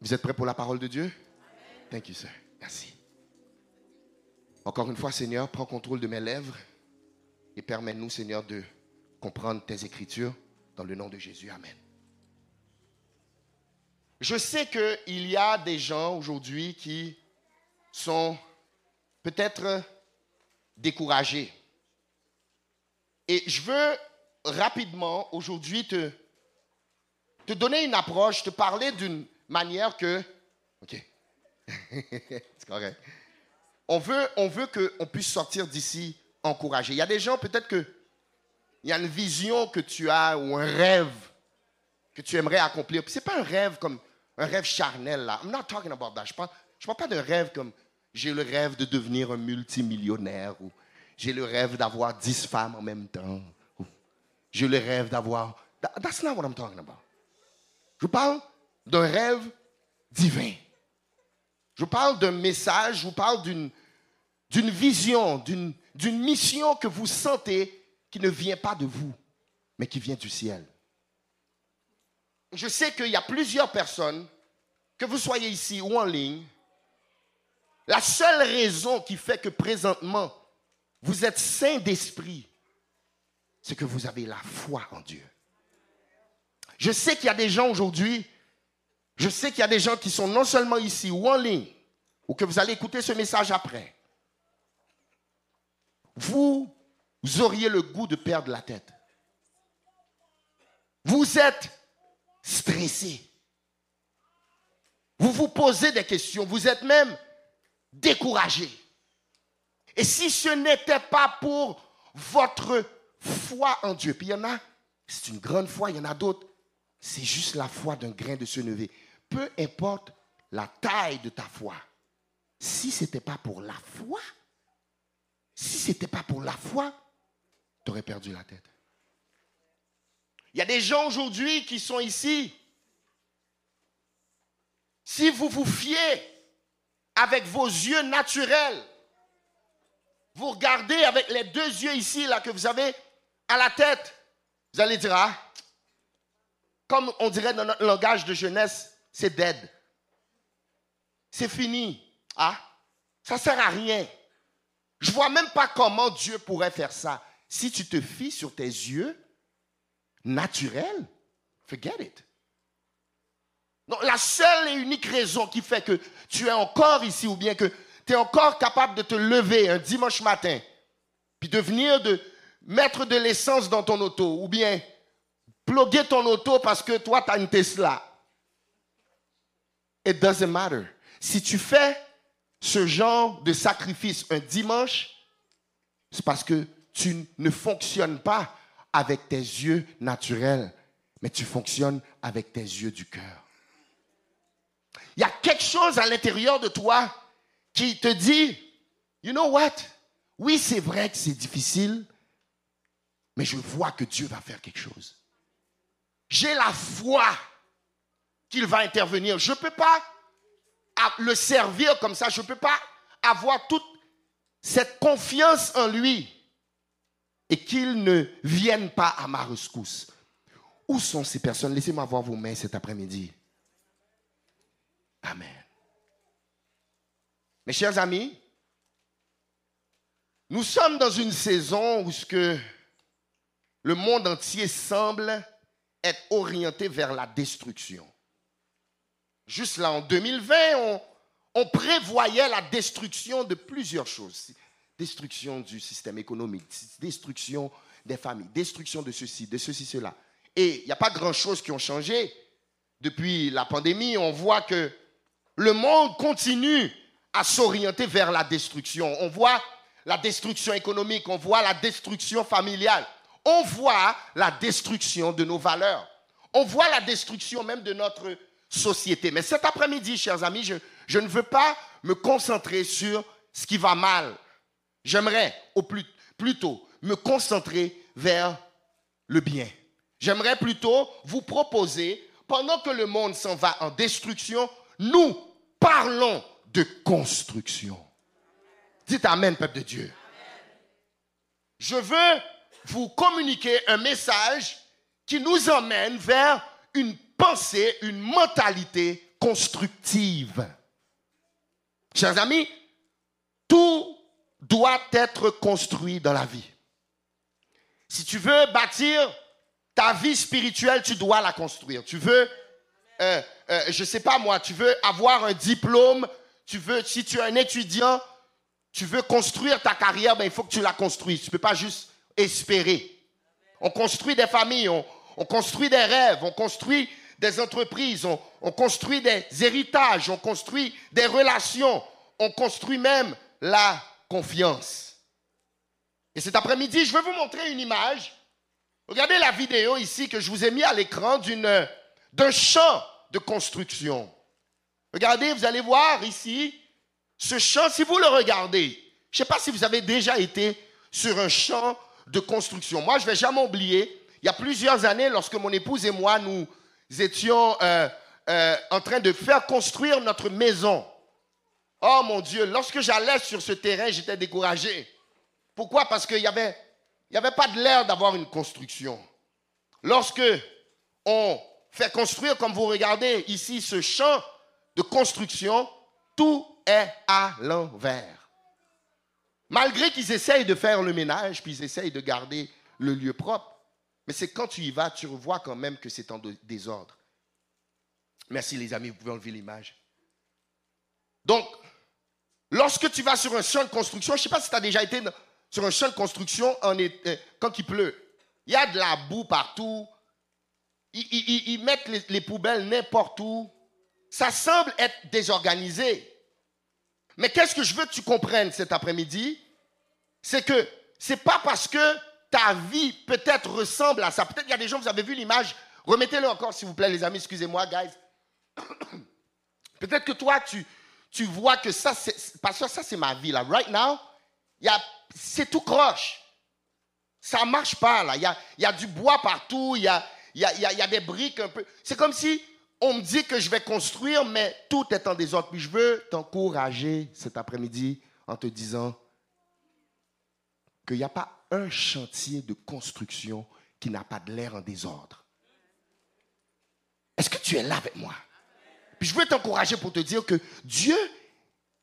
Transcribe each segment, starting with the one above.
Vous êtes prêts pour la parole de Dieu? Thank you, sir. Merci. Encore une fois, Seigneur, prends contrôle de mes lèvres et permets-nous, Seigneur, de comprendre tes écritures dans le nom de Jésus. Amen. Je sais qu'il y a des gens aujourd'hui qui sont peut-être découragés. Et je veux rapidement aujourd'hui te, te donner une approche, te parler d'une manière que... OK. C'est correct. On veut, on veut qu'on puisse sortir d'ici encouragé. Il y a des gens, peut-être que il y a une vision que tu as ou un rêve que tu aimerais accomplir. Ce n'est pas un rêve comme un rêve charnel là. I'm not talking about that. Je ne parle, parle pas d'un rêve comme j'ai le rêve de devenir un multimillionnaire ou j'ai le rêve d'avoir dix femmes en même temps. J'ai le rêve d'avoir. That's not what I'm talking about. Je parle d'un rêve divin. Je parle d'un message, je vous parle d'une, d'une vision, d'une, d'une mission que vous sentez qui ne vient pas de vous, mais qui vient du ciel. Je sais qu'il y a plusieurs personnes, que vous soyez ici ou en ligne, la seule raison qui fait que présentement vous êtes saint d'esprit, c'est que vous avez la foi en Dieu. Je sais qu'il y a des gens aujourd'hui, je sais qu'il y a des gens qui sont non seulement ici ou en ligne, ou que vous allez écouter ce message après. Vous, auriez le goût de perdre la tête. Vous êtes stressé. Vous vous posez des questions. Vous êtes même découragé. Et si ce n'était pas pour votre foi en Dieu, puis il y en a, c'est une grande foi, il y en a d'autres, c'est juste la foi d'un grain de senevé. Peu importe la taille de ta foi, si ce n'était pas pour la foi, si ce n'était pas pour la foi, tu aurais perdu la tête. Il y a des gens aujourd'hui qui sont ici. Si vous vous fiez avec vos yeux naturels, vous regardez avec les deux yeux ici, là, que vous avez à la tête, vous allez dire, ah, comme on dirait dans notre langage de jeunesse, c'est dead. C'est fini. Ah, ça sert à rien. Je vois même pas comment Dieu pourrait faire ça. Si tu te fies sur tes yeux naturels, forget it. La seule et unique raison qui fait que tu es encore ici ou bien que tu es encore capable de te lever un dimanche matin, puis de venir de mettre de l'essence dans ton auto, ou bien ploguer ton auto parce que toi, tu as une Tesla. It doesn't matter. Si tu fais ce genre de sacrifice un dimanche, c'est parce que tu ne fonctionnes pas avec tes yeux naturels, mais tu fonctionnes avec tes yeux du cœur. Il y a quelque chose à l'intérieur de toi qui te dit, you know what? Oui, c'est vrai que c'est difficile, mais je vois que Dieu va faire quelque chose. J'ai la foi qu'il va intervenir. Je ne peux pas le servir comme ça. Je ne peux pas avoir toute cette confiance en lui et qu'il ne vienne pas à ma rescousse. Où sont ces personnes? Laissez-moi voir vos mains cet après-midi. Amen. Mes chers amis, nous sommes dans une saison où ce que le monde entier semble être orienté vers la destruction. Juste là, en 2020, on, prévoyait la destruction de plusieurs choses. Destruction du système économique, destruction des familles, destruction de ceci, de ceci, cela. Et il n'y a pas grand-chose qui ont changé. Depuis la pandémie, on voit que le monde continue à s'orienter vers la destruction. On voit la destruction économique, on voit la destruction familiale, on voit la destruction de nos valeurs, on voit la destruction même de notre société. Mais cet après-midi, chers amis, je, ne veux pas me concentrer sur ce qui va mal. J'aimerais, au plus, plutôt, me concentrer vers le bien. J'aimerais plutôt vous proposer, pendant que le monde s'en va en destruction, nous parlons de construction. Dites Amen, peuple de Dieu. Je veux vous communiquer un message qui nous emmène vers une pensée, une mentalité constructive. Chers amis, tout doit être construit dans la vie. Si tu veux bâtir ta vie spirituelle, tu dois la construire. Tu veux, euh, euh, je ne sais pas moi, tu veux avoir un diplôme, tu veux, si tu es un étudiant, tu veux construire ta carrière, ben, il faut que tu la construises. Tu ne peux pas juste espérer. On construit des familles, on, construit des rêves, on construit des entreprises, on, on construit des héritages, on construit des relations, on construit même la confiance. Et cet après-midi, je vais vous montrer une image. Regardez la vidéo ici que je vous ai mis à l'écran d'un champ de construction. Regardez, vous allez voir ici ce champ, si vous le regardez, je ne sais pas si vous avez déjà été sur un champ de construction. Moi, je ne vais jamais oublier, il y a plusieurs années, lorsque mon épouse et moi, nous étions euh, euh, en train de faire construire notre maison. Oh mon Dieu, lorsque j'allais sur ce terrain, j'étais découragé. Pourquoi? Parce qu'il n'y avait, avait pas de l'air d'avoir une construction. Lorsque on fait construire, comme vous regardez ici, ce champ de construction, tout est à l'envers. Malgré qu'ils essayent de faire le ménage, puis ils essayent de garder le lieu propre, mais c'est quand tu y vas, tu revois quand même que c'est en désordre. Merci les amis, vous pouvez enlever l'image. Donc, lorsque tu vas sur un champ de construction, je ne sais pas si tu as déjà été sur un champ de construction euh, quand il pleut. Il y a de la boue partout. Ils, mettent les, les poubelles n'importe où. Ça semble être désorganisé. Mais qu'est-ce que je veux que tu comprennes cet après-midi? C'est que c'est pas parce que ta vie peut-être ressemble à ça. Peut-être qu'il y a des gens, vous avez vu l'image. Remettez-le encore, s'il vous plaît, les amis. Excusez-moi, guys. peut-être que toi, tu, tu vois que ça, c'est, parce que ça, c'est ma vie, là. Right now, c'est tout croche. Ça marche pas, là. Il y a, y a, du bois partout, il y a, y, a, y a des briques un peu. C'est comme si on me dit que je vais construire, mais tout est en désordre. Puis je veux t'encourager cet après-midi en te disant qu'il n'y a pas un chantier de construction qui n'a pas de l'air en désordre. Est-ce que tu es là avec moi? Puis je veux t'encourager pour te dire que Dieu,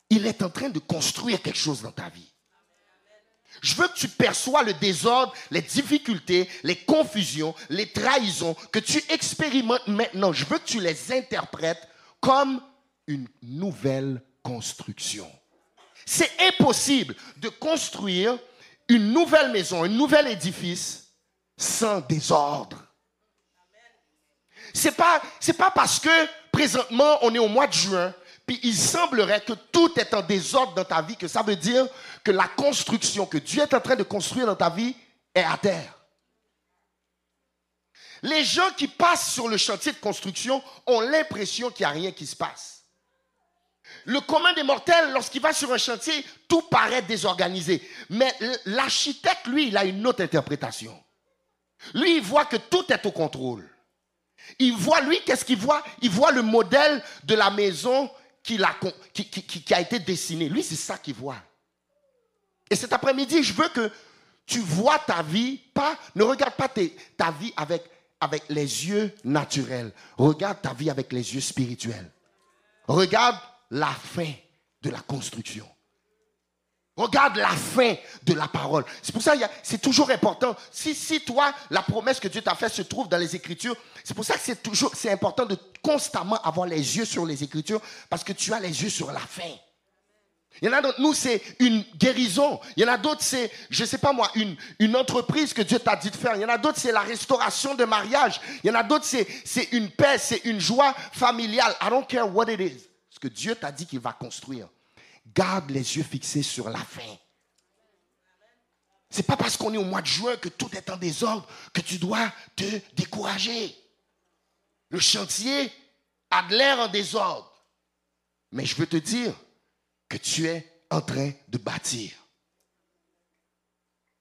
il est en train de construire quelque chose dans ta vie. Je veux que tu perçois le désordre, les difficultés, les confusions, les trahisons que tu expérimentes maintenant. Je veux que tu les interprètes comme une nouvelle construction. C'est impossible de construire une nouvelle maison, un nouvel édifice sans désordre. Pas, c'est pas parce que présentement on est au mois de juin puis il semblerait que tout est en désordre dans ta vie, que ça veut dire que la construction que Dieu est en train de construire dans ta vie est à terre. Les gens qui passent sur le chantier de construction ont l'impression qu'il n'y a rien qui se passe. Le commun des mortels, lorsqu'il va sur un chantier, tout paraît désorganisé. Mais l'architecte, lui, il a une autre interprétation. Lui, il voit que tout est au contrôle. Il voit, lui, qu'est-ce qu'il voit? Il voit le modèle de la maison qui, a, été dessiné. Lui, c'est ça qu'il voit. Et cet après-midi, je veux que tu vois ta vie, pas, ne regarde pas ta vie avec les yeux naturels. Regarde ta vie avec les yeux spirituels. Regarde la fin de la construction. Regarde la fin de la parole. C'est pour ça que c'est toujours important. Si, toi, la promesse que Dieu t'a faite se trouve dans les Écritures, c'est pour ça que c'est toujours, c'est important de constamment avoir les yeux sur les Écritures parce que tu as les yeux sur la fin. Il y en a d'entre nous, c'est une guérison. Il y en a d'autres, c'est, je ne sais pas moi, une, une entreprise que Dieu t'a dit de faire. Il y en a d'autres, c'est la restauration de mariage. Il y en a d'autres, c'est, c'est une paix, c'est une joie familiale. I don't care what it is. Que Dieu t'a dit qu'il va construire garde les yeux fixés sur la fin. C'est pas parce qu'on est au mois de juin que tout est en désordre que tu dois te décourager. Le chantier a de l'air en désordre. Mais je veux te dire que tu es en train de bâtir.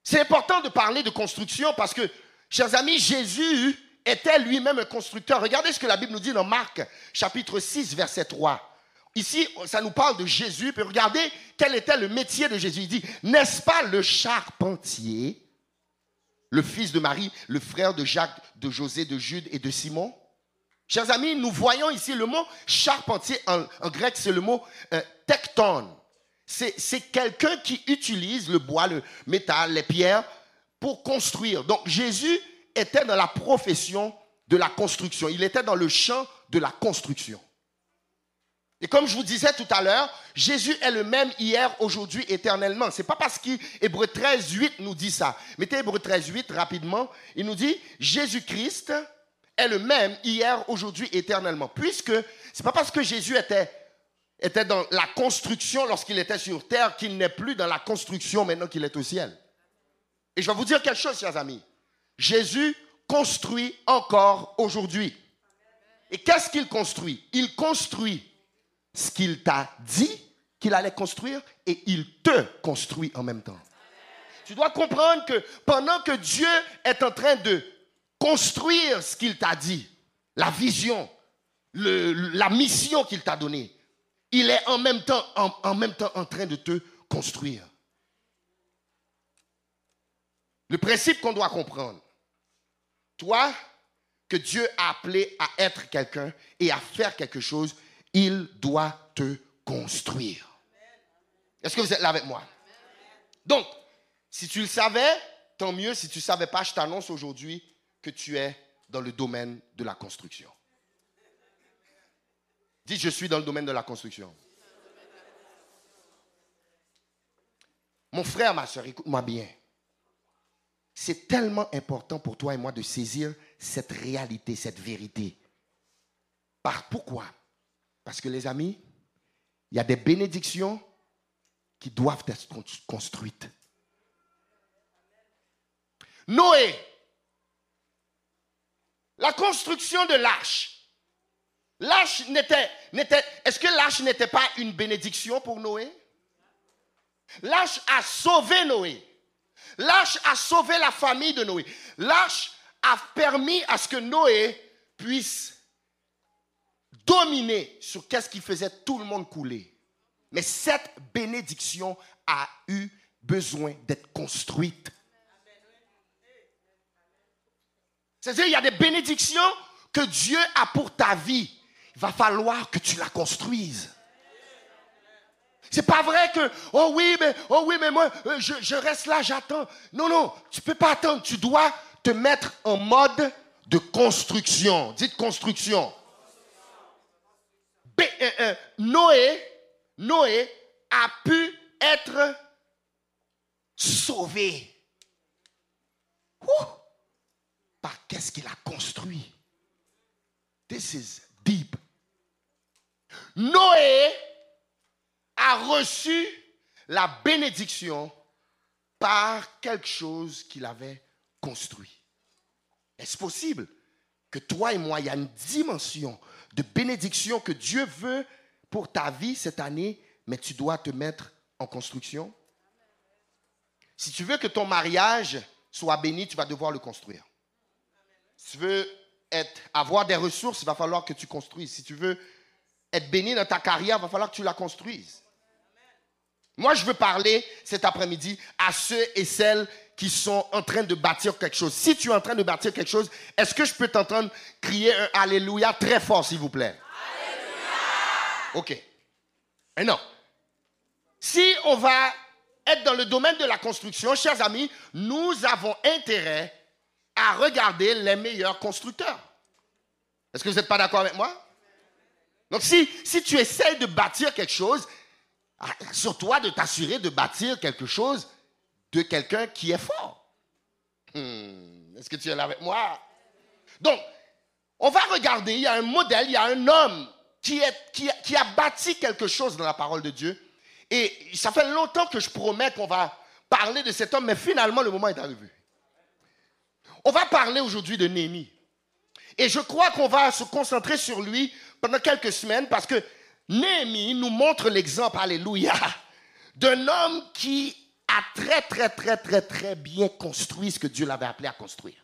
C'est important de parler de construction parce que, chers amis, Jésus était lui-même un constructeur. Regardez ce que la Bible nous dit dans Marc chapitre 6, verset 3. Ici, ça nous parle de Jésus. Regardez quel était le métier de Jésus. Il dit, n'est-ce pas le charpentier, le fils de Marie, le frère de Jacques, de José, de Jude et de Simon? Chers amis, nous voyons ici le mot charpentier en, grec, c'est le mot euh, tecton. C'est quelqu'un qui utilise le bois, le métal, les pierres pour construire. Donc Jésus était dans la profession de la construction. Il était dans le champ de la construction. Et comme je vous disais tout à l'heure, Jésus est le même hier, aujourd'hui, éternellement. C'est pas parce qu'Hébreu 13, 8 nous dit ça. Mettez Hébreu 13, 8 rapidement. Il nous dit, Jésus-Christ est le même hier, aujourd'hui, éternellement. Puisque c'est pas parce que Jésus était, était dans la construction lorsqu'il était sur terre qu'il n'est plus dans la construction maintenant qu'il est au ciel. Et je vais vous dire quelque chose, chers amis. Jésus construit encore aujourd'hui. Et qu'est-ce qu'il construit? Il construit ce qu'il t'a dit qu'il allait construire et il te construit en même temps. Tu dois comprendre que pendant que Dieu est en train de construire ce qu'il t'a dit, la vision, la mission qu'il t'a donnée, il est en même, temps, en même temps en train de te construire. Le principe qu'on doit comprendre, toi, que Dieu a appelé à être quelqu'un et à faire quelque chose, il doit te construire. Est-ce que vous êtes là avec moi? Donc, si tu le savais, tant mieux. Si tu ne savais pas, je t'annonce aujourd'hui que tu es dans le domaine de la construction. Dis, je suis dans le domaine de la construction. Mon frère, ma soeur, écoute-moi bien. C'est tellement important pour toi et moi de saisir cette réalité, cette vérité. Par, pourquoi? Parce que les amis, il y a des bénédictions qui doivent être construites. Noé, la construction de l'arche. L'arche n'était, n'était, est-ce que l'arche n'était pas une bénédiction pour Noé? L'arche a sauvé Noé. L'arche a sauvé la famille de Noé. L'arche a permis à ce que Noé puisse dominer sur qu'est-ce qui faisait tout le monde couler. Mais cette bénédiction a eu besoin d'être construite. C'est-à-dire, il y a des bénédictions que Dieu a pour ta vie. Il va falloir que tu la construises. C'est pas vrai que, oh oui, mais, oh oui, mais moi, euh, je, je reste là, j'attends. Non, non, tu peux pas attendre. Tu dois te mettre en mode de construction. Dites construction. Euh, Noé, Noé a pu être sauvé. par qu'est-ce qu'il a construit? This is deep. Noé a reçu la bénédiction par quelque chose qu'il avait construit. Est-ce possible que toi et moi, il y a une dimension de bénédiction que Dieu veut pour ta vie cette année, mais tu dois te mettre en construction. Si tu veux que ton mariage soit béni, tu vas devoir le construire. Si tu veux avoir des ressources, il va falloir que tu construises. Si tu veux être béni dans ta carrière, il va falloir que tu la construises. Moi, je veux parler cet après-midi à ceux et celles qui sont en train de bâtir quelque chose. Si tu es en train de bâtir quelque chose, est-ce que je peux t'entendre crier un Alléluia très fort, s'il vous plaît? Alléluia! OK. Mais non. Si on va être dans le domaine de la construction, chers amis, nous avons intérêt à regarder les meilleurs constructeurs. Est-ce que vous n'êtes pas d'accord avec moi? Donc si, si tu essayes de bâtir quelque chose, sur toi de t'assurer de bâtir quelque chose de quelqu'un qui est fort. Hmm, est-ce que tu es là avec moi? Donc, on va regarder, il y a un modèle, il y a un homme qui, est, qui, qui a bâti quelque chose dans la parole de Dieu. Et ça fait longtemps que je promets qu'on va parler de cet homme, mais finalement, le moment est arrivé. On va parler aujourd'hui de Néhémie. Et je crois qu'on va se concentrer sur lui pendant quelques semaines parce que Néhémie nous montre l'exemple, alléluia, d'un homme qui a très, très, très, très, très bien construit ce que Dieu l'avait appelé à construire.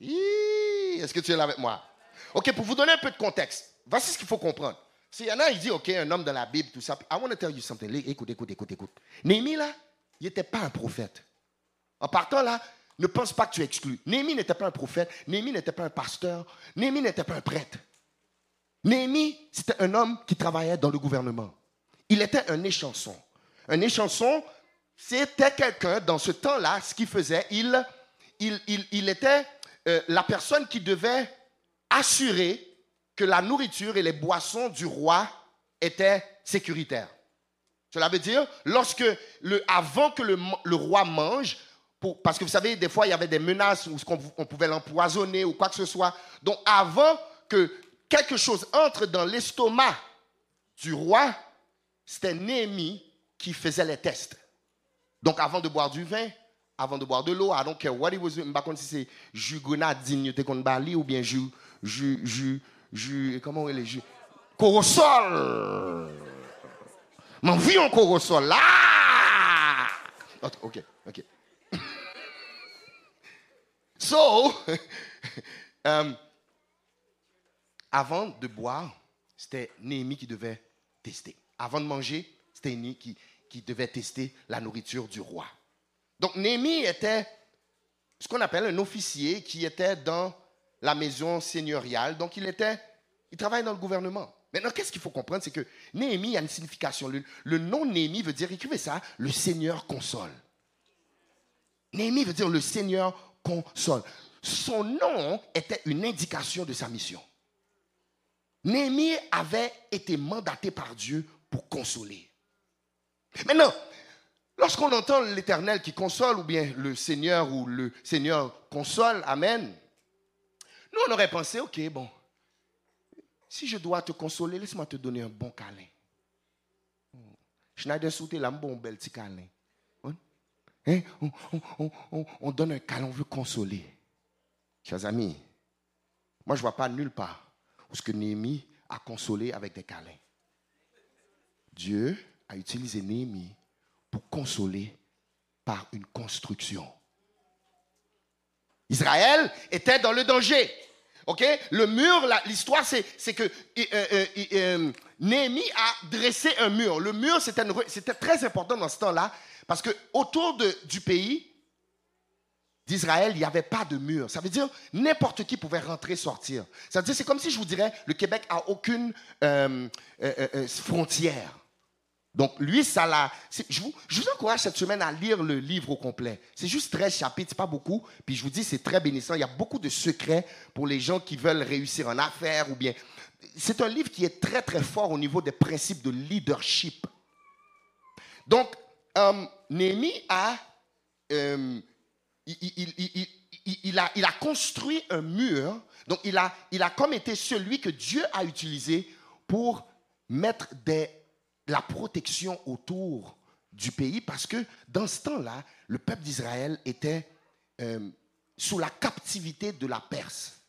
Est-ce que tu es là avec moi? OK, pour vous donner un peu de contexte, voici ce qu'il faut comprendre. S'il y en a, il dit, OK, un homme dans la Bible, tout ça. I want to tell you something. Écoute, écoute, écoute, écoute. Néhémie, là, il n'était pas un prophète. En partant là, ne pense pas que tu es exclu. Néhémie n'était pas un prophète, Néhémie n'était pas un pasteur, Néhémie n'était pas un prêtre. Néhémie, c'était un homme qui travaillait dans le gouvernement. Il était un échanson. Un échanson, c'était quelqu'un, dans ce temps-là, ce qu'il faisait, il, était euh, la personne qui devait assurer que la nourriture et les boissons du roi étaient sécuritaires. Cela veut dire, lorsque le, avant que le, roi mange, parce que vous savez, des fois, il y avait des menaces où on pouvait l'empoisonner ou quoi que ce soit. Donc, avant que quelque chose entre dans l'estomac du roi, c'était Néhémie qui faisait les tests. Donc, avant de boire du vin, avant de boire de l'eau, I don't care what it was, je si c'est jus grenadine, ou bien jus, jus, jus, jus, comment on est jus? Corosol! M'en vie en corosol, là! Ok, ok. so, um, avant de boire, c'était Néhémie qui devait tester. Avant de manger, c'était Néhémie qui, qui devait tester la nourriture du roi. Donc Néhémie était ce qu'on appelle un officier qui était dans la maison seigneuriale. Donc il était, il travaillait dans le gouvernement. Maintenant, qu'est-ce qu'il faut comprendre, c'est que Néhémie a une signification. Le, nom Néhémie veut dire, écrivez ça, le Seigneur console. Néhémie veut dire le Seigneur console. Son nom était une indication de sa mission. Néhémie avait été mandaté par Dieu pour consoler. Maintenant, lorsqu'on entend l'Éternel qui console, ou bien le Seigneur ou le Seigneur console, Amen, nous on aurait pensé, ok, bon, si je dois te consoler, laisse-moi te donner un bon câlin. Schneider sauté bel petit câlin. Hein? On, donne un câlin, on veut consoler. Chers amis, moi je ne vois pas nulle part où ce que Néhémie a consolé avec des câlins. Dieu a utilisé Néhémie pour consoler par une construction. Israël était dans le danger. Le mur, l'histoire, c'est que euh, euh, euh, Néhémie a dressé un mur. Le mur, c'était très important dans ce temps-là, parce que autour du pays d'Israël, il n'y avait pas de mur. Ça veut dire n'importe qui pouvait rentrer, sortir. Ça veut dire, c'est comme si je vous dirais, le Québec a aucune frontière. Donc, lui, ça l'a. Je vous, encourage cette semaine à lire le livre au complet. C'est juste 13 chapitres, pas beaucoup. Puis je vous dis, c'est très bénissant. Il y a beaucoup de secrets pour les gens qui veulent réussir en affaires ou bien. C'est un livre qui est très, très fort au niveau des principes de leadership. Donc, euh, Néhémie a, il, a, construit un mur. Donc, il a, il comme été celui que Dieu a utilisé pour mettre la protection autour du pays parce que dans ce temps-là, le peuple d'Israël était euh, sous la captivité de la Perse.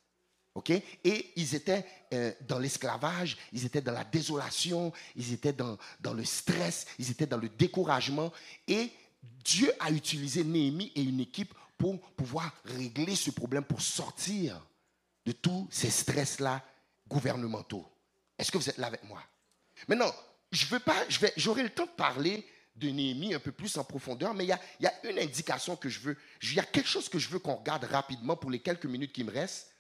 Et ils étaient euh, dans l'esclavage, ils étaient dans la désolation, ils étaient dans, dans le stress, ils étaient dans le découragement. Et Dieu a utilisé Néhémie et une équipe pour pouvoir régler ce problème, pour sortir de tous ces stress-là gouvernementaux. Est-ce que vous êtes là avec moi? Maintenant, je veux pas, j'aurai le temps de parler de Néhémie un peu plus en profondeur, mais il y a, y a, une indication que je veux, il y a quelque chose que je veux qu'on regarde rapidement pour les quelques minutes qui me restent,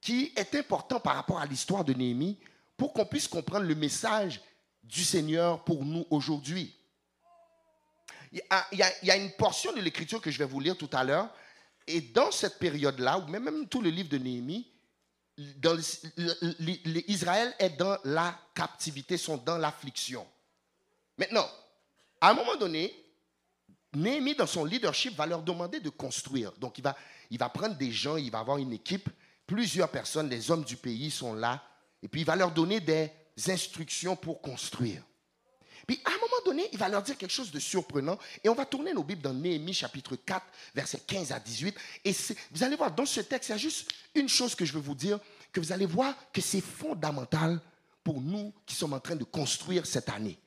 qui est important par rapport à l'histoire de Néhémie, pour qu'on puisse comprendre le message du Seigneur pour nous aujourd'hui. Il y, a, une portion de l'écriture que je vais vous lire tout à l'heure, et dans cette période-là, ou même, même tout le livre de Néhémie, Israël est dans la captivité, sont dans l'affliction. Maintenant, à un moment donné, Néhémie, dans son leadership, va leur demander de construire. Donc, il va, il va prendre des gens, il va avoir une équipe, plusieurs personnes, les hommes du pays sont là, et puis il va leur donner des instructions pour construire. Puis à un moment donné, il va leur dire quelque chose de surprenant. Et on va tourner nos Bibles dans Néhémie chapitre 4, versets 15 à 18. Et vous allez voir, dans ce texte, il y a juste une chose que je veux vous dire, que vous allez voir que c'est fondamental pour nous qui sommes en train de construire cette année.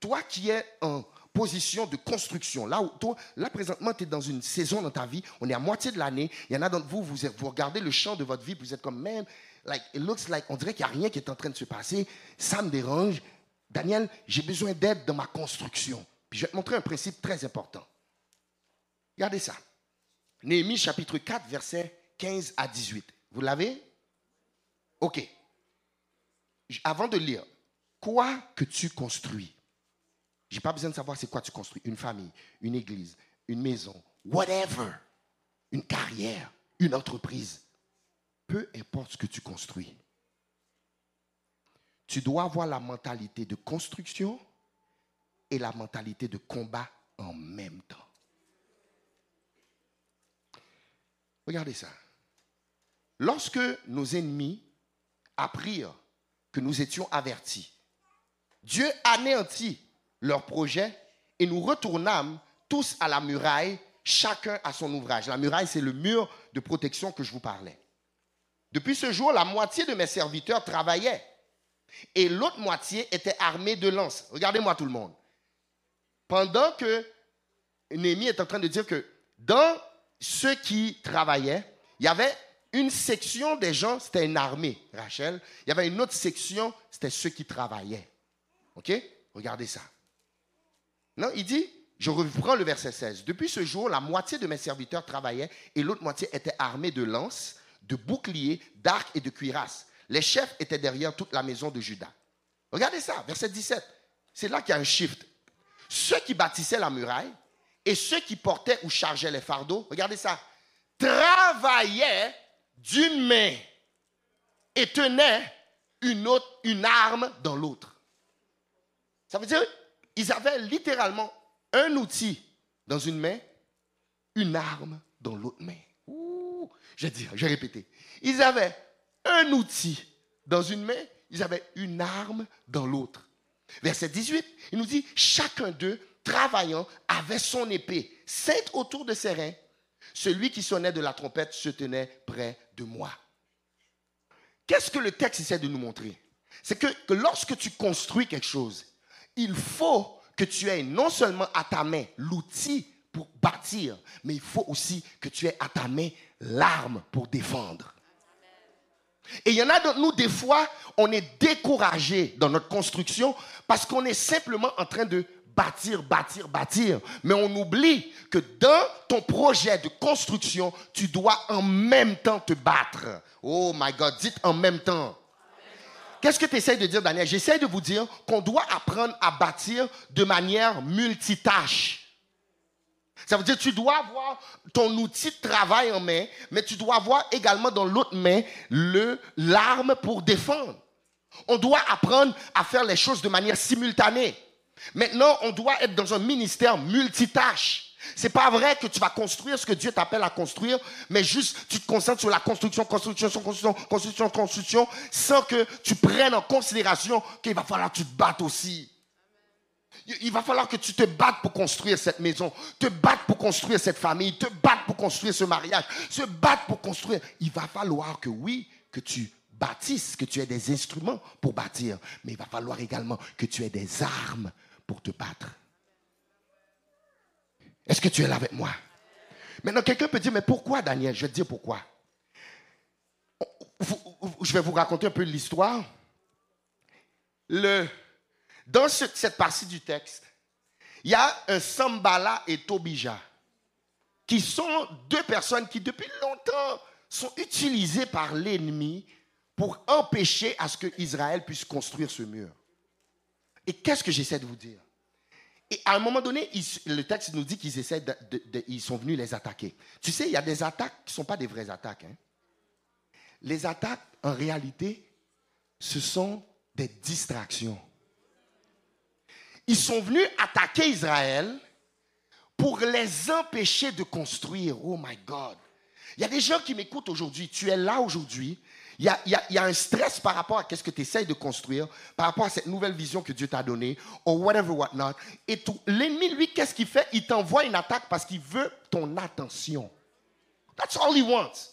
Toi qui es en position de construction, là où toi, là présentement, tu es dans une saison dans ta vie, on est à moitié de l'année, il y en a d'entre vous, vous, vous regardez le champ de votre vie, vous êtes comme, man, like, it looks like, on dirait qu'il n'y a rien qui est en train de se passer, ça me dérange, Daniel, j'ai besoin d'aide dans ma construction. Puis je vais te montrer un principe très important. Regardez ça. Néhémie chapitre 4, verset 15 à 18. Vous l'avez? Ok. Avant de lire, quoi que tu construis, j'ai pas besoin de savoir c'est quoi tu construis. Une famille, une église, une maison, whatever, une carrière, une entreprise. Peu importe ce que tu construis. Tu dois avoir la mentalité de construction et la mentalité de combat en même temps. Regardez ça. Lorsque nos ennemis apprirent que nous étions avertis, Dieu anéantit leur projet et nous retournâmes tous à la muraille, chacun à son ouvrage. La muraille, c'est le mur de protection que je vous parlais. Depuis ce jour, la moitié de mes serviteurs travaillaient et l'autre moitié était armée de lances. Regardez-moi tout le monde. Pendant que Néhémie est en train de dire que dans ceux qui travaillaient, il y avait une section des gens, c'était une armée, Rachel. Il y avait une autre section, c'était ceux qui travaillaient. OK? Regardez ça. Non, il dit, je reprends le verset 16. Depuis ce jour, la moitié de mes serviteurs travaillaient et l'autre moitié était armée de lances, de boucliers, d'arcs et de cuirasses. Les chefs étaient derrière toute la maison de Judas. Regardez ça, verset 17. C'est là qu'il y a un shift. Ceux qui bâtissaient la muraille et ceux qui portaient ou chargeaient les fardeaux, regardez ça, travaillaient d'une main et tenaient une, autre, une arme dans l'autre. Ça veut dire, ils avaient littéralement un outil dans une main, une arme dans l'autre main. je dire, je vais répéter. Ils avaient un outil dans une main, ils avaient une arme dans l'autre. Verset 18, il nous dit, chacun d'eux, travaillant, avait son épée, ceinte autour de ses reins. Celui qui sonnait de la trompette se tenait près de moi. Qu'est-ce que le texte essaie de nous montrer? C'est que, que lorsque tu construis quelque chose, il faut que tu aies non seulement à ta main l'outil pour bâtir, mais il faut aussi que tu aies à ta main l'arme pour défendre. Et il y en a de nous, des fois, on est découragé dans notre construction parce qu'on est simplement en train de bâtir, bâtir, bâtir. Mais on oublie que dans ton projet de construction, tu dois en même temps te battre. Oh my God, dites en même temps. Qu'est-ce que tu essaies de dire, Daniel? J'essaie de vous dire qu'on doit apprendre à bâtir de manière multitâche. Ça veut dire que tu dois avoir ton outil de travail en main, mais tu dois avoir également dans l'autre main le, l'arme pour défendre. On doit apprendre à faire les choses de manière simultanée. Maintenant, on doit être dans un ministère multitâche. C'est pas vrai que tu vas construire ce que Dieu t'appelle à construire, mais juste tu te concentres sur la construction, construction, construction, construction, construction, sans que tu prennes en considération qu'il va falloir que tu te battes aussi. Il va falloir que tu te battes pour construire cette maison, te battes pour construire cette famille, te battes pour construire ce mariage, se battre pour construire. Il va falloir que oui, que tu bâtisses, que tu aies des instruments pour bâtir, mais il va falloir également que tu aies des armes pour te battre. Est-ce que tu es là avec moi? Maintenant, quelqu'un peut dire, mais pourquoi Daniel? Je vais te dire pourquoi. Je vais vous raconter un peu l'histoire. Le, dans cette partie du texte, il y a un Sambala et Tobija, qui sont deux personnes qui depuis longtemps sont utilisées par l'ennemi pour empêcher à ce que Israël puisse construire ce mur. Et qu'est-ce que j'essaie de vous dire? Et à un moment donné, le texte nous dit qu'ils essaient ils sont venus les attaquer. Tu sais, il y a des attaques qui ne sont pas des vraies attaques. Hein. Les attaques, en réalité, ce sont des distractions. Ils sont venus attaquer Israël pour les empêcher de construire. Oh my God. Il y a des gens qui m'écoutent aujourd'hui. Tu es là aujourd'hui il y, a, un stress par rapport à ce que tu essayes de construire, par rapport à cette nouvelle vision que Dieu t'a donnée, ou whatever, whatnot. Et l'ennemi, lui, qu'est-ce qu'il fait? Il t'envoie une attaque parce qu'il veut ton attention. That's all he wants.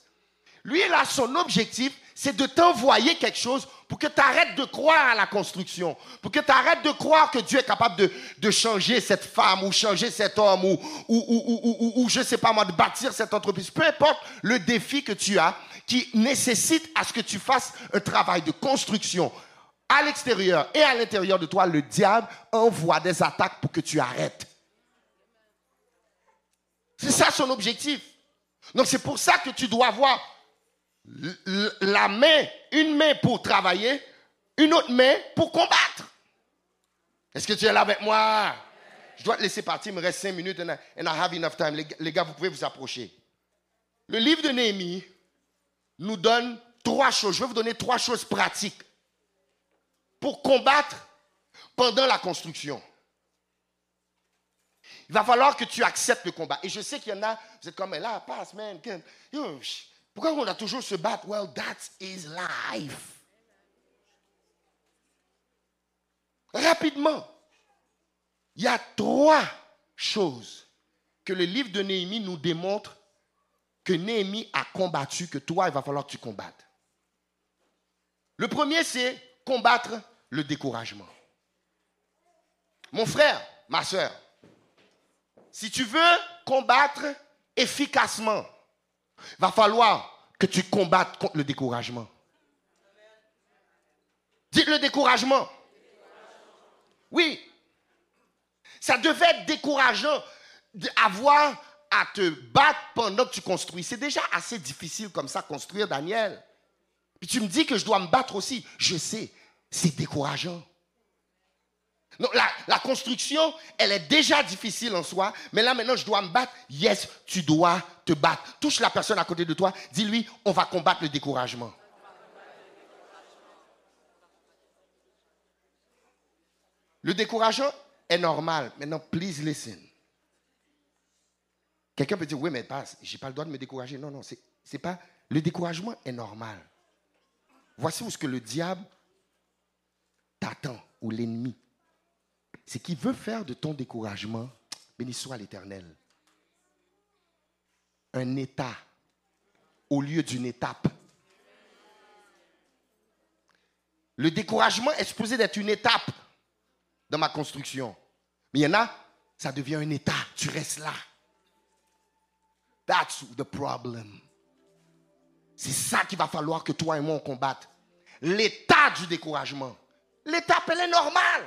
Lui, là, son objectif, c'est de t'envoyer quelque chose pour que tu arrêtes de croire à la construction, pour que tu arrêtes de croire que Dieu est capable de, changer cette femme ou changer cet homme ou, ou, je sais pas moi, de bâtir cette entreprise. Peu importe le défi que tu as, qui nécessite à ce que tu fasses un travail de construction à l'extérieur et à l'intérieur de toi, le diable envoie des attaques pour que tu arrêtes. C'est ça son objectif. Donc c'est pour ça que tu dois avoir la main, une main pour travailler, une autre main pour combattre. Est-ce que tu es là avec moi? Je dois te laisser partir, il me reste cinq minutes and I, have enough time. Les, gars, vous pouvez vous approcher. Le livre de Néhémie nous donne trois choses. Je vais vous donner trois choses pratiques pour combattre pendant la construction. Il va falloir que tu acceptes le combat. Et je sais qu'il y en a, vous êtes comme, là, passe, man. Pourquoi on a toujours se battre? Well, that is life. Rapidement, il y a trois choses que le livre de Néhémie nous démontre que Néhémie a combattu, que toi, il va falloir que tu combattes. Le premier, c'est combattre le découragement. Mon frère, ma soeur, si tu veux combattre efficacement, va falloir que tu combattes contre le découragement. Dites le découragement. Oui. Ça devait être décourageant d'avoir à te battre pendant que tu construis. C'est déjà assez difficile comme ça construire, Daniel. Tu me dis que je dois me battre aussi. Je sais, c'est décourageant. La, construction, elle est déjà difficile en soi, mais là maintenant je dois me battre. Yes, tu dois te battre. Touche la personne à côté de toi, dis-lui, on va combattre le découragement. Le découragement est normal. Maintenant, please listen. Quelqu'un peut dire, oui, mais pas, j'ai pas le droit de me décourager. Non, non, c'est pas. Le découragement est normal. Voici où ce que le diable t'attend, ou l'ennemi. C'est qu'il veut faire de ton découragement, béni soit l'Éternel, un état au lieu d'une étape. Le découragement est supposé d'être une étape dans ma construction. Mais il y en a, ça devient un état. Tu restes là. That's the problem. C'est ça qu'il va falloir que toi et moi on. L'état du découragement. L'étape, elle est normale.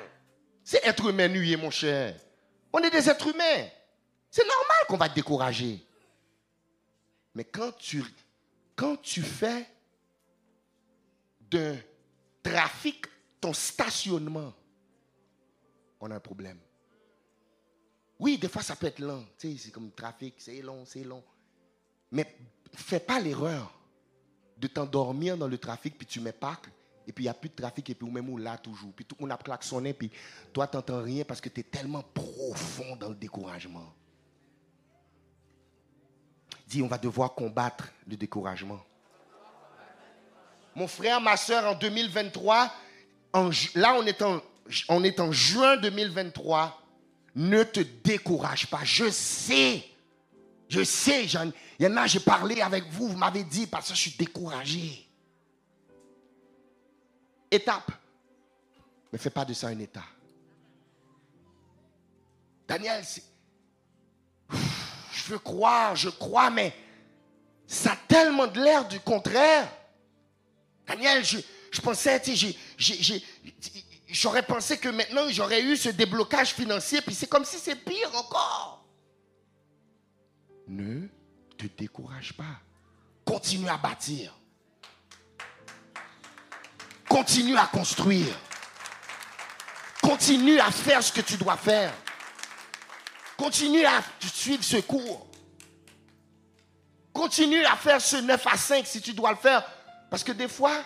C'est être humain nué, mon cher. On est des êtres humains. C'est normal qu'on va te décourager. Mais quand tu, fais d'un trafic ton stationnement, on a un problème. Oui, des fois, ça peut être lent. Tu sais, c'est comme le trafic, c'est long, c'est long. Mais fais pas l'erreur de t'endormir dans le trafic, puis tu mets pas, et puis il n'y a plus de trafic, et puis même où là toujours. Puis tout le monde a klaxonné, puis toi, tu n'entends rien parce que tu es tellement profond dans le découragement. Dis, on va devoir combattre le découragement. Mon frère, ma soeur, en 2023, là, on est en on est en juin 2023. Ne te décourage pas. Je sais. Je sais, il y en a, j'ai parlé avec vous, vous m'avez dit, parce que je suis découragé. Étape. Ne fais pas de ça un état. Daniel, je veux croire, je crois, mais ça a tellement de l'air du contraire. Daniel, je, pensais, j'aurais pensé que maintenant j'aurais eu ce déblocage financier, puis c'est comme si c'est pire encore. Ne te décourage pas. Continue à bâtir. Continue à construire. Continue à faire ce que tu dois faire. Continue à suivre ce cours. Continue à faire ce 9 à 5 si tu dois le faire. Parce que des fois,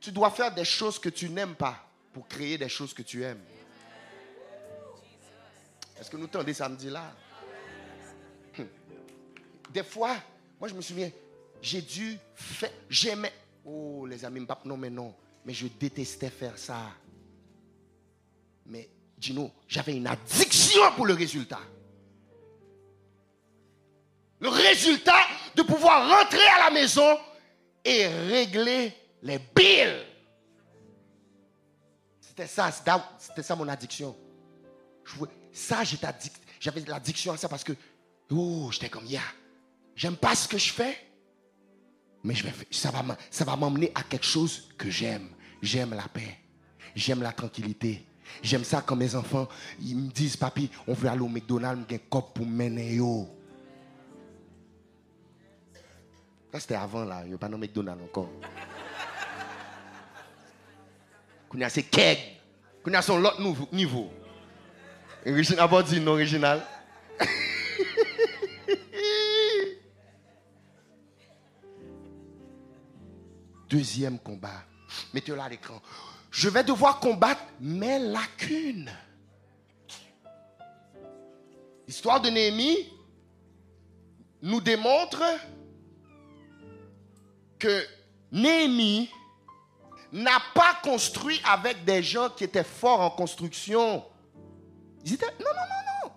tu dois faire des choses que tu n'aimes pas pour créer des choses que tu aimes. Est-ce que nous tendez samedi là? Hum. Des fois, moi je me souviens, j'ai dû faire, j'aimais, oh les amis, non mais non, mais je détestais faire ça. Mais Gino, j'avais une addiction pour le résultat. Le résultat de pouvoir rentrer à la maison et régler les billes. C'était ça, c'était ça mon addiction. ça, j'étais. J'avais l'addiction à ça parce que, oh, j'étais comme, yeah, j'aime pas ce que je fais, mais ça va m'emmener à quelque chose que j'aime. J'aime la paix. J'aime la tranquillité. J'aime ça quand mes enfants, ils me disent, papi, on veut aller au McDonald's, un cop pour mener Ça, c'était avant, là. Il n'y a pas de McDonald's encore. Qu'on a c'est keg. Qu'on a son l'autre niveau. Original, pas dit non original. Deuxième combat. Mettez-le à l'écran. Je vais devoir combattre mes lacunes. L'histoire de Néhémie nous démontre que Néhémie n'a pas construit avec des gens qui étaient forts en construction. Ils étaient, non, non, non, non.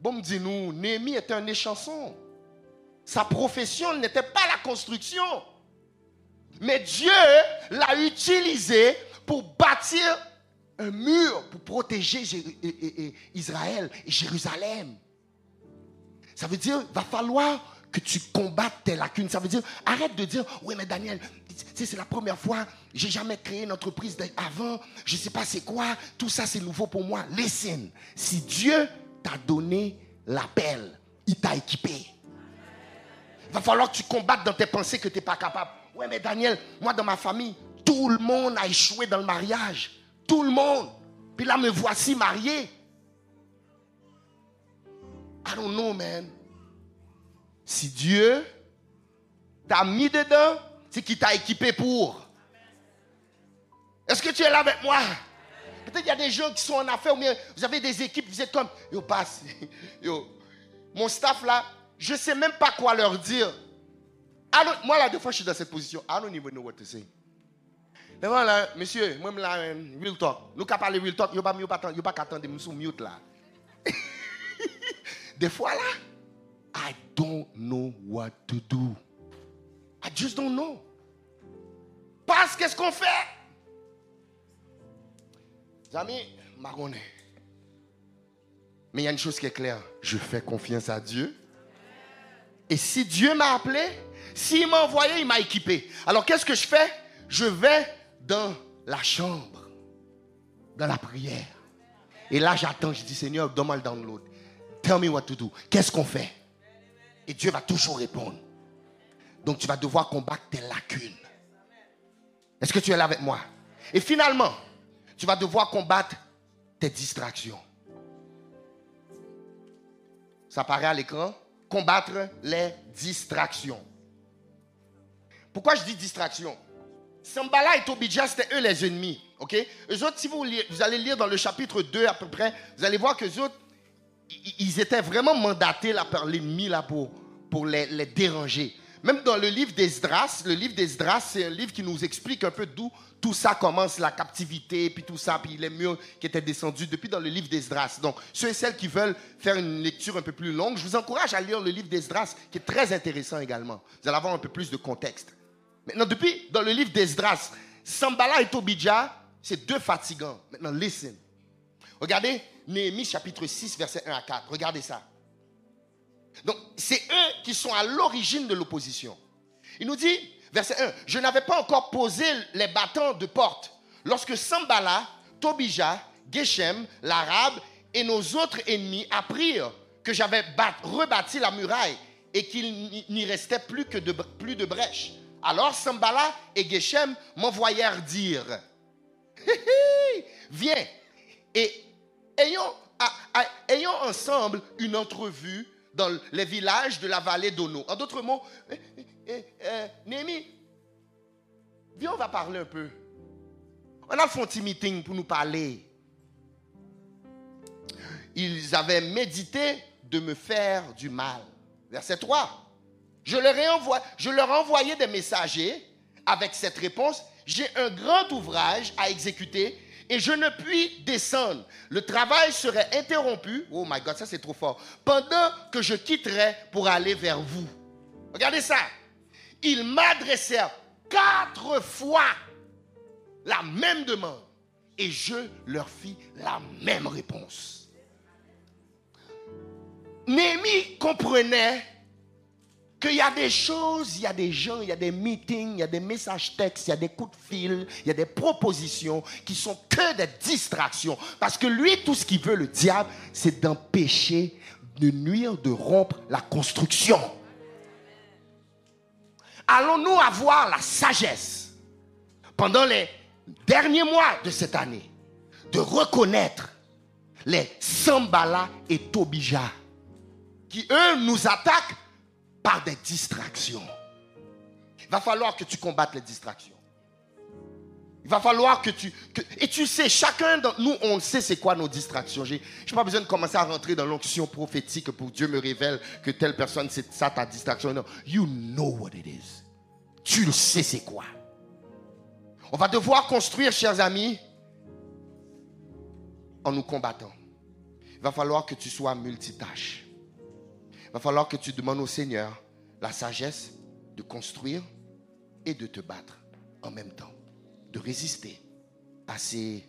Bon, dis-nous, Néhémie était un échanson. Sa profession n'était pas la construction. Mais Dieu l'a utilisé pour bâtir un mur pour protéger Israël et Jérusalem. Ça veut dire, va falloir que tu combattes tes lacunes. Ça veut dire, arrête de dire, oui, mais Daniel, c'est la première fois, j'ai jamais créé une entreprise avant, je ne sais pas c'est quoi, tout ça c'est nouveau pour moi. Listen, si Dieu t'a donné l'appel, il t'a équipé. Va falloir que tu combattes dans tes pensées que tu n'es pas capable. Oui, mais Daniel, moi dans ma famille, tout le monde a échoué dans le mariage. Tout le monde. Puis là, me voici marié. I don't know, man. Si Dieu t'a mis dedans, c'est qu'il t'a équipé pour. Est-ce que tu es là avec moi? Peut-être qu'il y a des gens qui sont en affaires, ou bien vous avez des équipes, vous êtes comme, yo, passe, yo, mon staff là, je ne sais même pas quoi leur dire. moi là, deux fois, je suis dans cette position. I don't even know what to say. Mais voilà, monsieur, moi, là, real talk. Nous, quand parler real talk, il n'y a pas, pas, pas qu'à attendre, je suis mute là. Des fois là, I don't know what to do. I just don't know. Parce qu'est-ce qu'on fait? Amis, marronné. Mais il y a une chose qui est claire. Je fais confiance à Dieu. Et si Dieu m'a appelé, s'il m'a envoyé, il m'a équipé. Alors qu'est-ce que je fais? Je vais dans la chambre, dans la prière. Et là, j'attends, je dis, Seigneur, donne-moi le download. Tell me what to do. Qu'est-ce qu'on fait? Et Dieu va toujours répondre. Donc tu vas devoir combattre tes lacunes. Est-ce que tu es là avec moi? Et finalement, tu vas devoir combattre tes distractions. Ça paraît à l'écran? Combattre les distractions. Pourquoi je dis distraction? Sambala et Tobidja, c'était eux les ennemis. OK? Eux autres, si vous, vous allez lire dans le chapitre 2 à peu près, vous allez voir que autres, ils étaient vraiment mandatés là, par l'ennemi pour, les, déranger. Même dans le livre d'Esdras, le livre d'Esdras, c'est un livre qui nous explique un peu d'où tout ça commence, la captivité, puis tout ça, puis les murs qui étaient descendus depuis dans le livre d'Esdras. Donc, ceux et celles qui veulent faire une lecture un peu plus longue, je vous encourage à lire le livre d'Esdras, qui est très intéressant également. Vous allez avoir un peu plus de contexte. Maintenant, depuis, dans le livre d'Esdras, Sambala et Tobidja, c'est deux fatigants. Maintenant, listen. Regardez Néhémie chapitre 6, verset 1 à 4. Regardez ça. Donc, c'est eux qui sont à l'origine de l'opposition. Il nous dit, verset 1, je n'avais pas encore posé les bâtons de porte lorsque Sambala, Tobija, Geshem, l'Arabe et nos autres ennemis apprirent que j'avais rebâti la muraille et qu'il n'y restait plus que de, plus de brèches. Alors Sambala et Geshem m'envoyèrent dire, viens et ayons ensemble une entrevue les villages de la vallée d'Ono. En d'autres mots, eh, eh, eh, Némi, viens, on va parler un peu. On a fait un petit meeting pour nous parler. Ils avaient médité de me faire du mal. Verset 3. Je leur, ai je leur ai des messagers avec cette réponse. J'ai un grand ouvrage à exécuter et je ne puis descendre. Le travail serait interrompu. Oh my God, ça c'est trop fort. Pendant que je quitterai pour aller vers vous. Regardez ça. Ils m'adressèrent quatre fois la même demande. Et je leur fis la même réponse. Néhémie comprenait qu'il y a des choses, il y a des gens, il y a des meetings, il y a des messages textes, il y a des coups de fil, il y a des propositions qui sont que des distractions. Parce que lui, tout ce qu'il veut, le diable, c'est d'empêcher, de nuire, de rompre la construction. allons-nous avoir la sagesse pendant les derniers mois de cette année de reconnaître les Sambala et Tobija qui, eux, nous attaquent par des distractions. Il va falloir que tu combattes les distractions. Il va falloir que tu... et tu sais, chacun de nous, on sait c'est quoi nos distractions. Je n'ai pas besoin de commencer à rentrer dans l'onction prophétique pour Dieu me révèle que telle personne, c'est ça ta distraction. Non, you know what it is. Tu le sais c'est quoi. On va devoir construire, chers amis, en nous combattant. Il va falloir que tu sois multitâche. Il va falloir que tu demandes au Seigneur la sagesse de construire et de te battre en même temps. De résister à ces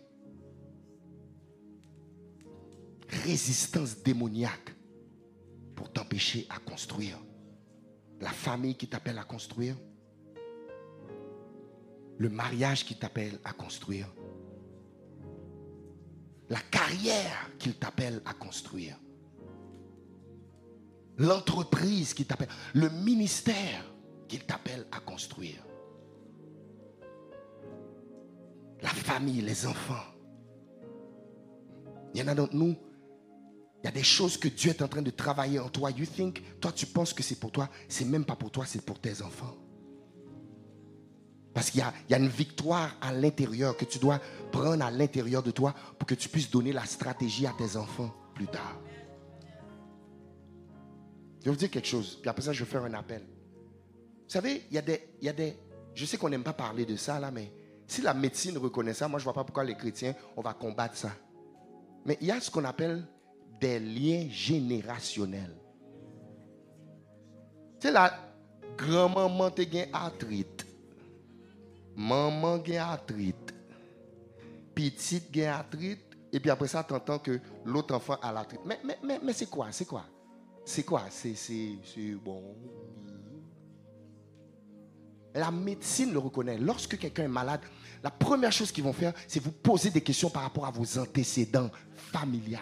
résistances démoniaques pour t'empêcher à construire. La famille qui t'appelle à construire. Le mariage qui t'appelle à construire la carrière qu'il t'appelle à construire. L'entreprise qu'il t'appelle, le ministère qu'il t'appelle à construire. La famille, les enfants. Il y en a d'entre nous, il y a des choses que Dieu est en train de travailler en toi. You think, toi tu penses que c'est pour toi, c'est même pas pour toi, c'est pour tes enfants. Parce qu'il y, a, une victoire à l'intérieur que tu dois prendre à l'intérieur de toi pour que tu puisses donner la stratégie à tes enfants plus tard. Je vais vous dire quelque chose, puis après ça, je vais faire un appel. Vous savez, il y a des. Il y a des je sais qu'on n'aime pas parler de ça, là, mais si la médecine reconnaît ça, moi, je ne vois pas pourquoi les chrétiens, on va combattre ça. Mais il y a ce qu'on appelle des liens générationnels. Tu sais, la grand-maman te arthrite. Maman a arthrite. Petite a arthrite. Et puis après ça, tu entends que l'autre enfant a l'arthrite. Mais, mais, mais, mais c'est quoi C'est quoi? C'est quoi? C'est bon. La médecine le reconnaît. Lorsque quelqu'un est malade, la première chose qu'ils vont faire, c'est vous poser des questions par rapport à vos antécédents familiales.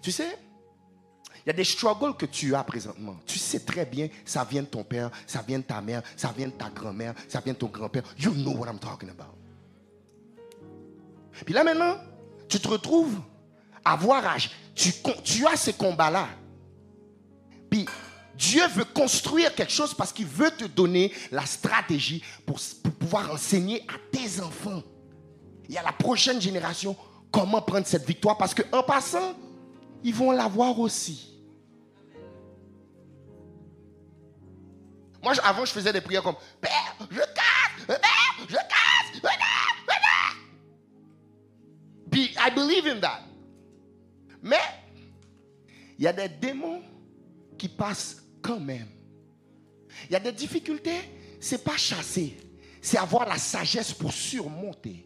Tu sais, il y a des struggles que tu as présentement. Tu sais très bien, ça vient de ton père, ça vient de ta mère, ça vient de ta grand-mère, ça vient de ton grand-père. You know what I'm talking about. Puis là maintenant, tu te retrouves à voir âge. Tu, as ces combats-là. Puis Dieu veut construire quelque chose parce qu'il veut te donner la stratégie pour, pour pouvoir enseigner à tes enfants et à la prochaine génération comment prendre cette victoire. Parce qu'en passant, ils vont l'avoir aussi. Moi, avant, je faisais des prières comme Père, je casse, Père, je casse, Père, Puis, I believe in that. Mais, il y a des démons qui passent quand même. Il y a des difficultés, c'est pas chasser, c'est avoir la sagesse pour surmonter.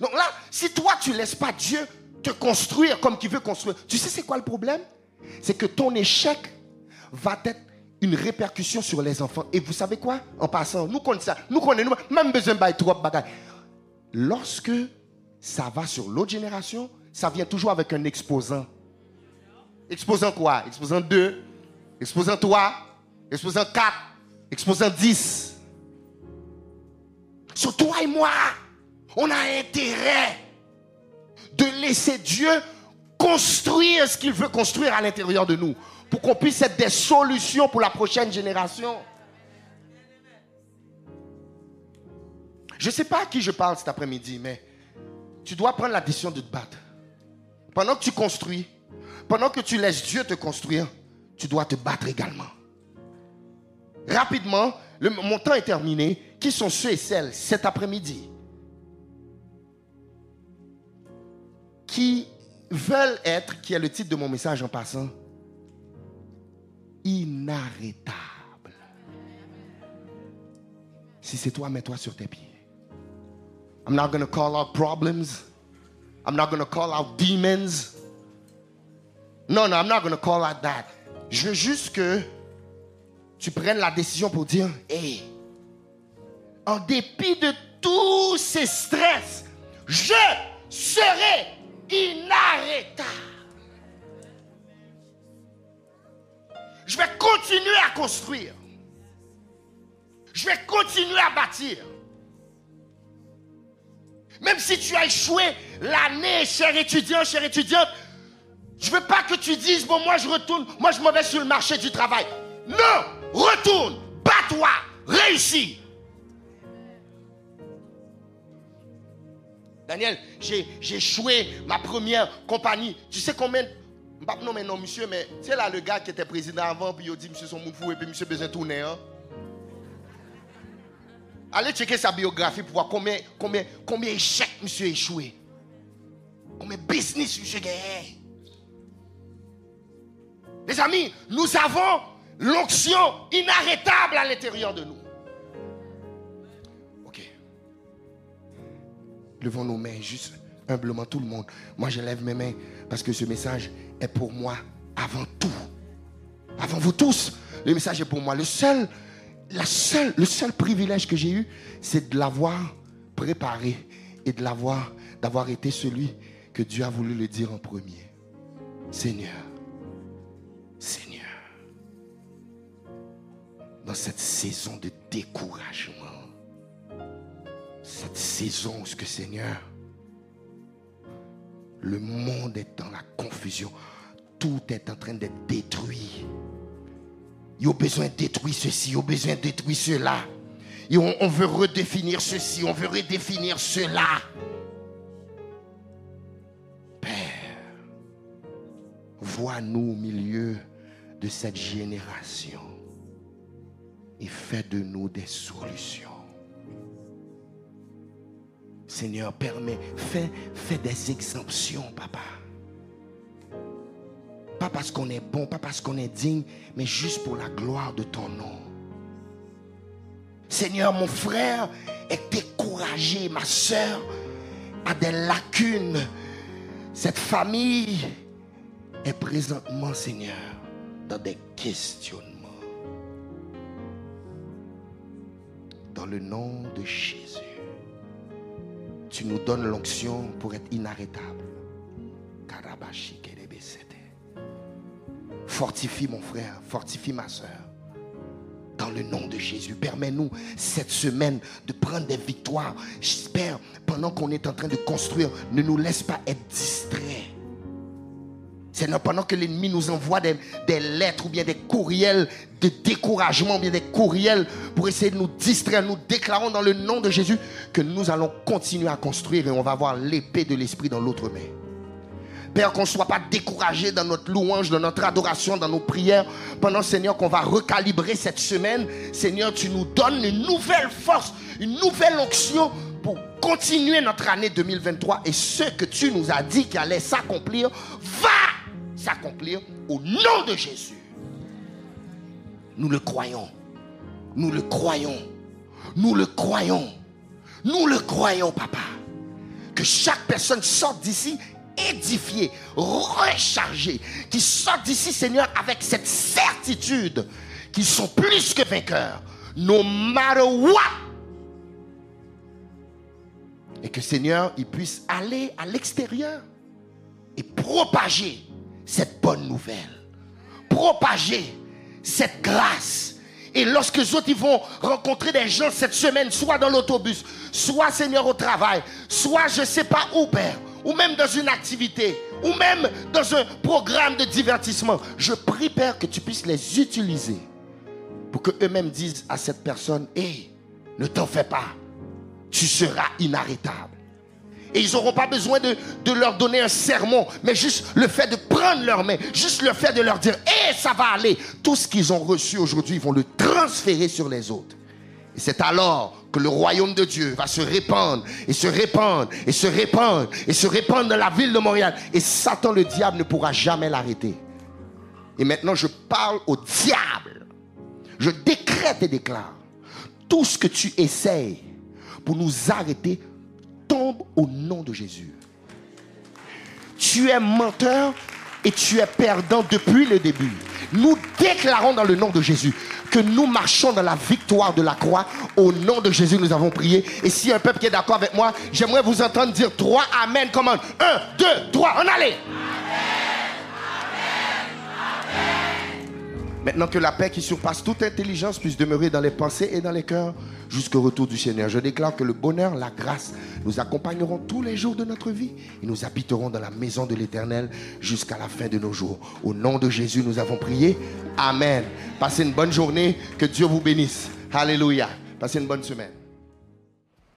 Donc là, si toi tu laisses pas Dieu te construire comme tu veut construire, tu sais c'est quoi le problème? C'est que ton échec va être une répercussion sur les enfants. Et vous savez quoi? En passant, nous connaissons ça. Nous connaissons, même besoin de trop bagaille. Lorsque ça va sur l'autre génération, ça vient toujours avec un exposant. Exposant quoi? Exposant 2, exposant 3, exposant 4, exposant 10. Sur toi et moi, on a intérêt de laisser Dieu construire ce qu'il veut construire à l'intérieur de nous pour qu'on puisse être des solutions pour la prochaine génération. Je ne sais pas à qui je parle cet après-midi, mais tu dois prendre la décision de te battre. Pendant que tu construis, pendant que tu laisses Dieu te construire, tu dois te battre également. Rapidement, mon temps est terminé. Qui sont ceux et celles cet après-midi qui veulent être, qui est le titre de mon message en passant, inarrêtable. Si c'est toi, mets-toi sur tes pieds. I'm not going to call out problems. I'm not going to call out demons. Non, non, I'm not going to call out that. Je veux juste que tu prennes la décision pour dire, hé, en dépit de tous ces stress, je serai inarrêtable. Je vais continuer à construire. Je vais continuer à bâtir. Même si tu as échoué l'année, cher étudiant, chère étudiante, je ne veux pas que tu dises, bon, moi je retourne, moi je m'en vais sur le marché du travail. Non, retourne, bats-toi, réussis. Daniel, j'ai échoué ma première compagnie. Tu sais combien non, mais non, monsieur, mais sais là, le gars qui était président avant, puis il dit, monsieur, son monde fou, et puis monsieur besoin tourner. Hein? Allez checker sa biographie pour voir combien, combien, combien d'échecs monsieur a échoué. Combien business monsieur a gagné. Les amis, nous avons l'onction inarrêtable à l'intérieur de nous. Ok. Levons nos mains juste humblement tout le monde. Moi, je lève mes mains parce que ce message est pour moi avant tout. Avant vous tous, le message est pour moi. Le seul, le seul privilège que j'ai eu, c'est de l'avoir préparé et de l'avoir, d'avoir été celui que Dieu a voulu le dire en premier. Seigneur, Seigneur, dans cette saison de découragement, cette saison où Seigneur, le monde est dans la confusion. Tout est en train d'être détruit. Il y a besoin de détruire ceci, il y a besoin de détruire cela. Et on, veut redéfinir ceci, on veut redéfinir cela. Père, vois-nous au milieu de cette génération et fais de nous des solutions. Seigneur, permets, fais, fais des exemptions, papa. Pas parce qu'on est bon, pas parce qu'on est digne, mais juste pour la gloire de ton nom. Seigneur, mon frère est découragé, ma soeur a des lacunes. Cette famille est présentement, Seigneur, dans des questionnements. Dans le nom de Jésus tu nous donnes l'onction pour être inarrêtable. Fortifie mon frère, fortifie ma soeur. Dans le nom de Jésus, permets-nous cette semaine de prendre des victoires. J'espère, pendant qu'on est en train de construire, ne nous laisse pas être distraits. Seigneur, pendant que l'ennemi nous envoie des, lettres ou bien des courriels de découragement, ou bien des courriels pour essayer de nous distraire, nous déclarons dans le nom de Jésus que nous allons continuer à construire et on va avoir l'épée de l'Esprit dans l'autre main. Père, qu'on ne soit pas découragé dans notre louange, dans notre adoration, dans nos prières. Pendant, Seigneur, qu'on va recalibrer cette semaine. Seigneur, tu nous donnes une nouvelle force, une nouvelle onction pour continuer notre année 2023. Et ce que tu nous as dit qui allait s'accomplir, va s'accomplir au nom de Jésus. Nous le croyons. Nous le croyons. Nous le croyons. Nous le croyons, papa. Que chaque personne sorte d'ici édifiée, rechargée. Qui sorte d'ici, Seigneur, avec cette certitude qu'ils sont plus que vainqueurs. No matter what. Et que, Seigneur, ils puissent aller à l'extérieur et propager cette bonne nouvelle. Propager cette grâce. Et lorsque les autres ils vont rencontrer des gens cette semaine, soit dans l'autobus, soit Seigneur au travail, soit je ne sais pas où, Père, ou même dans une activité, ou même dans un programme de divertissement, je prie, Père, que tu puisses les utiliser pour que eux-mêmes disent à cette personne, hé, ne t'en fais pas, tu seras inarrêtable. Et ils n'auront pas besoin de, leur donner un sermon, mais juste le fait de prendre leurs mains, juste le fait de leur dire, hé, ça va aller. Tout ce qu'ils ont reçu aujourd'hui, ils vont le transférer sur les autres. Et c'est alors le royaume de Dieu va se répandre et se répandre et se répandre et se répandre dans la ville de Montréal. Et Satan, le diable, ne pourra jamais l'arrêter. Et maintenant, je parle au diable. Je décrète et déclare. Tout ce que tu essayes pour nous arrêter, tombe au nom de Jésus. Tu es menteur et tu es perdant depuis le début. Nous déclarons dans le nom de Jésus que nous marchons dans la victoire de la croix. Au nom de Jésus, nous avons prié. Et si un peuple qui est d'accord avec moi, j'aimerais vous entendre dire trois Amen. Comment Un, deux, trois, on allait. Maintenant que la paix qui surpasse toute intelligence puisse demeurer dans les pensées et dans les cœurs jusqu'au retour du Seigneur. Je déclare que le bonheur, la grâce nous accompagneront tous les jours de notre vie et nous habiterons dans la maison de l'Éternel jusqu'à la fin de nos jours. Au nom de Jésus, nous avons prié. Amen. Passez une bonne journée. Que Dieu vous bénisse. Alléluia. Passez une bonne semaine.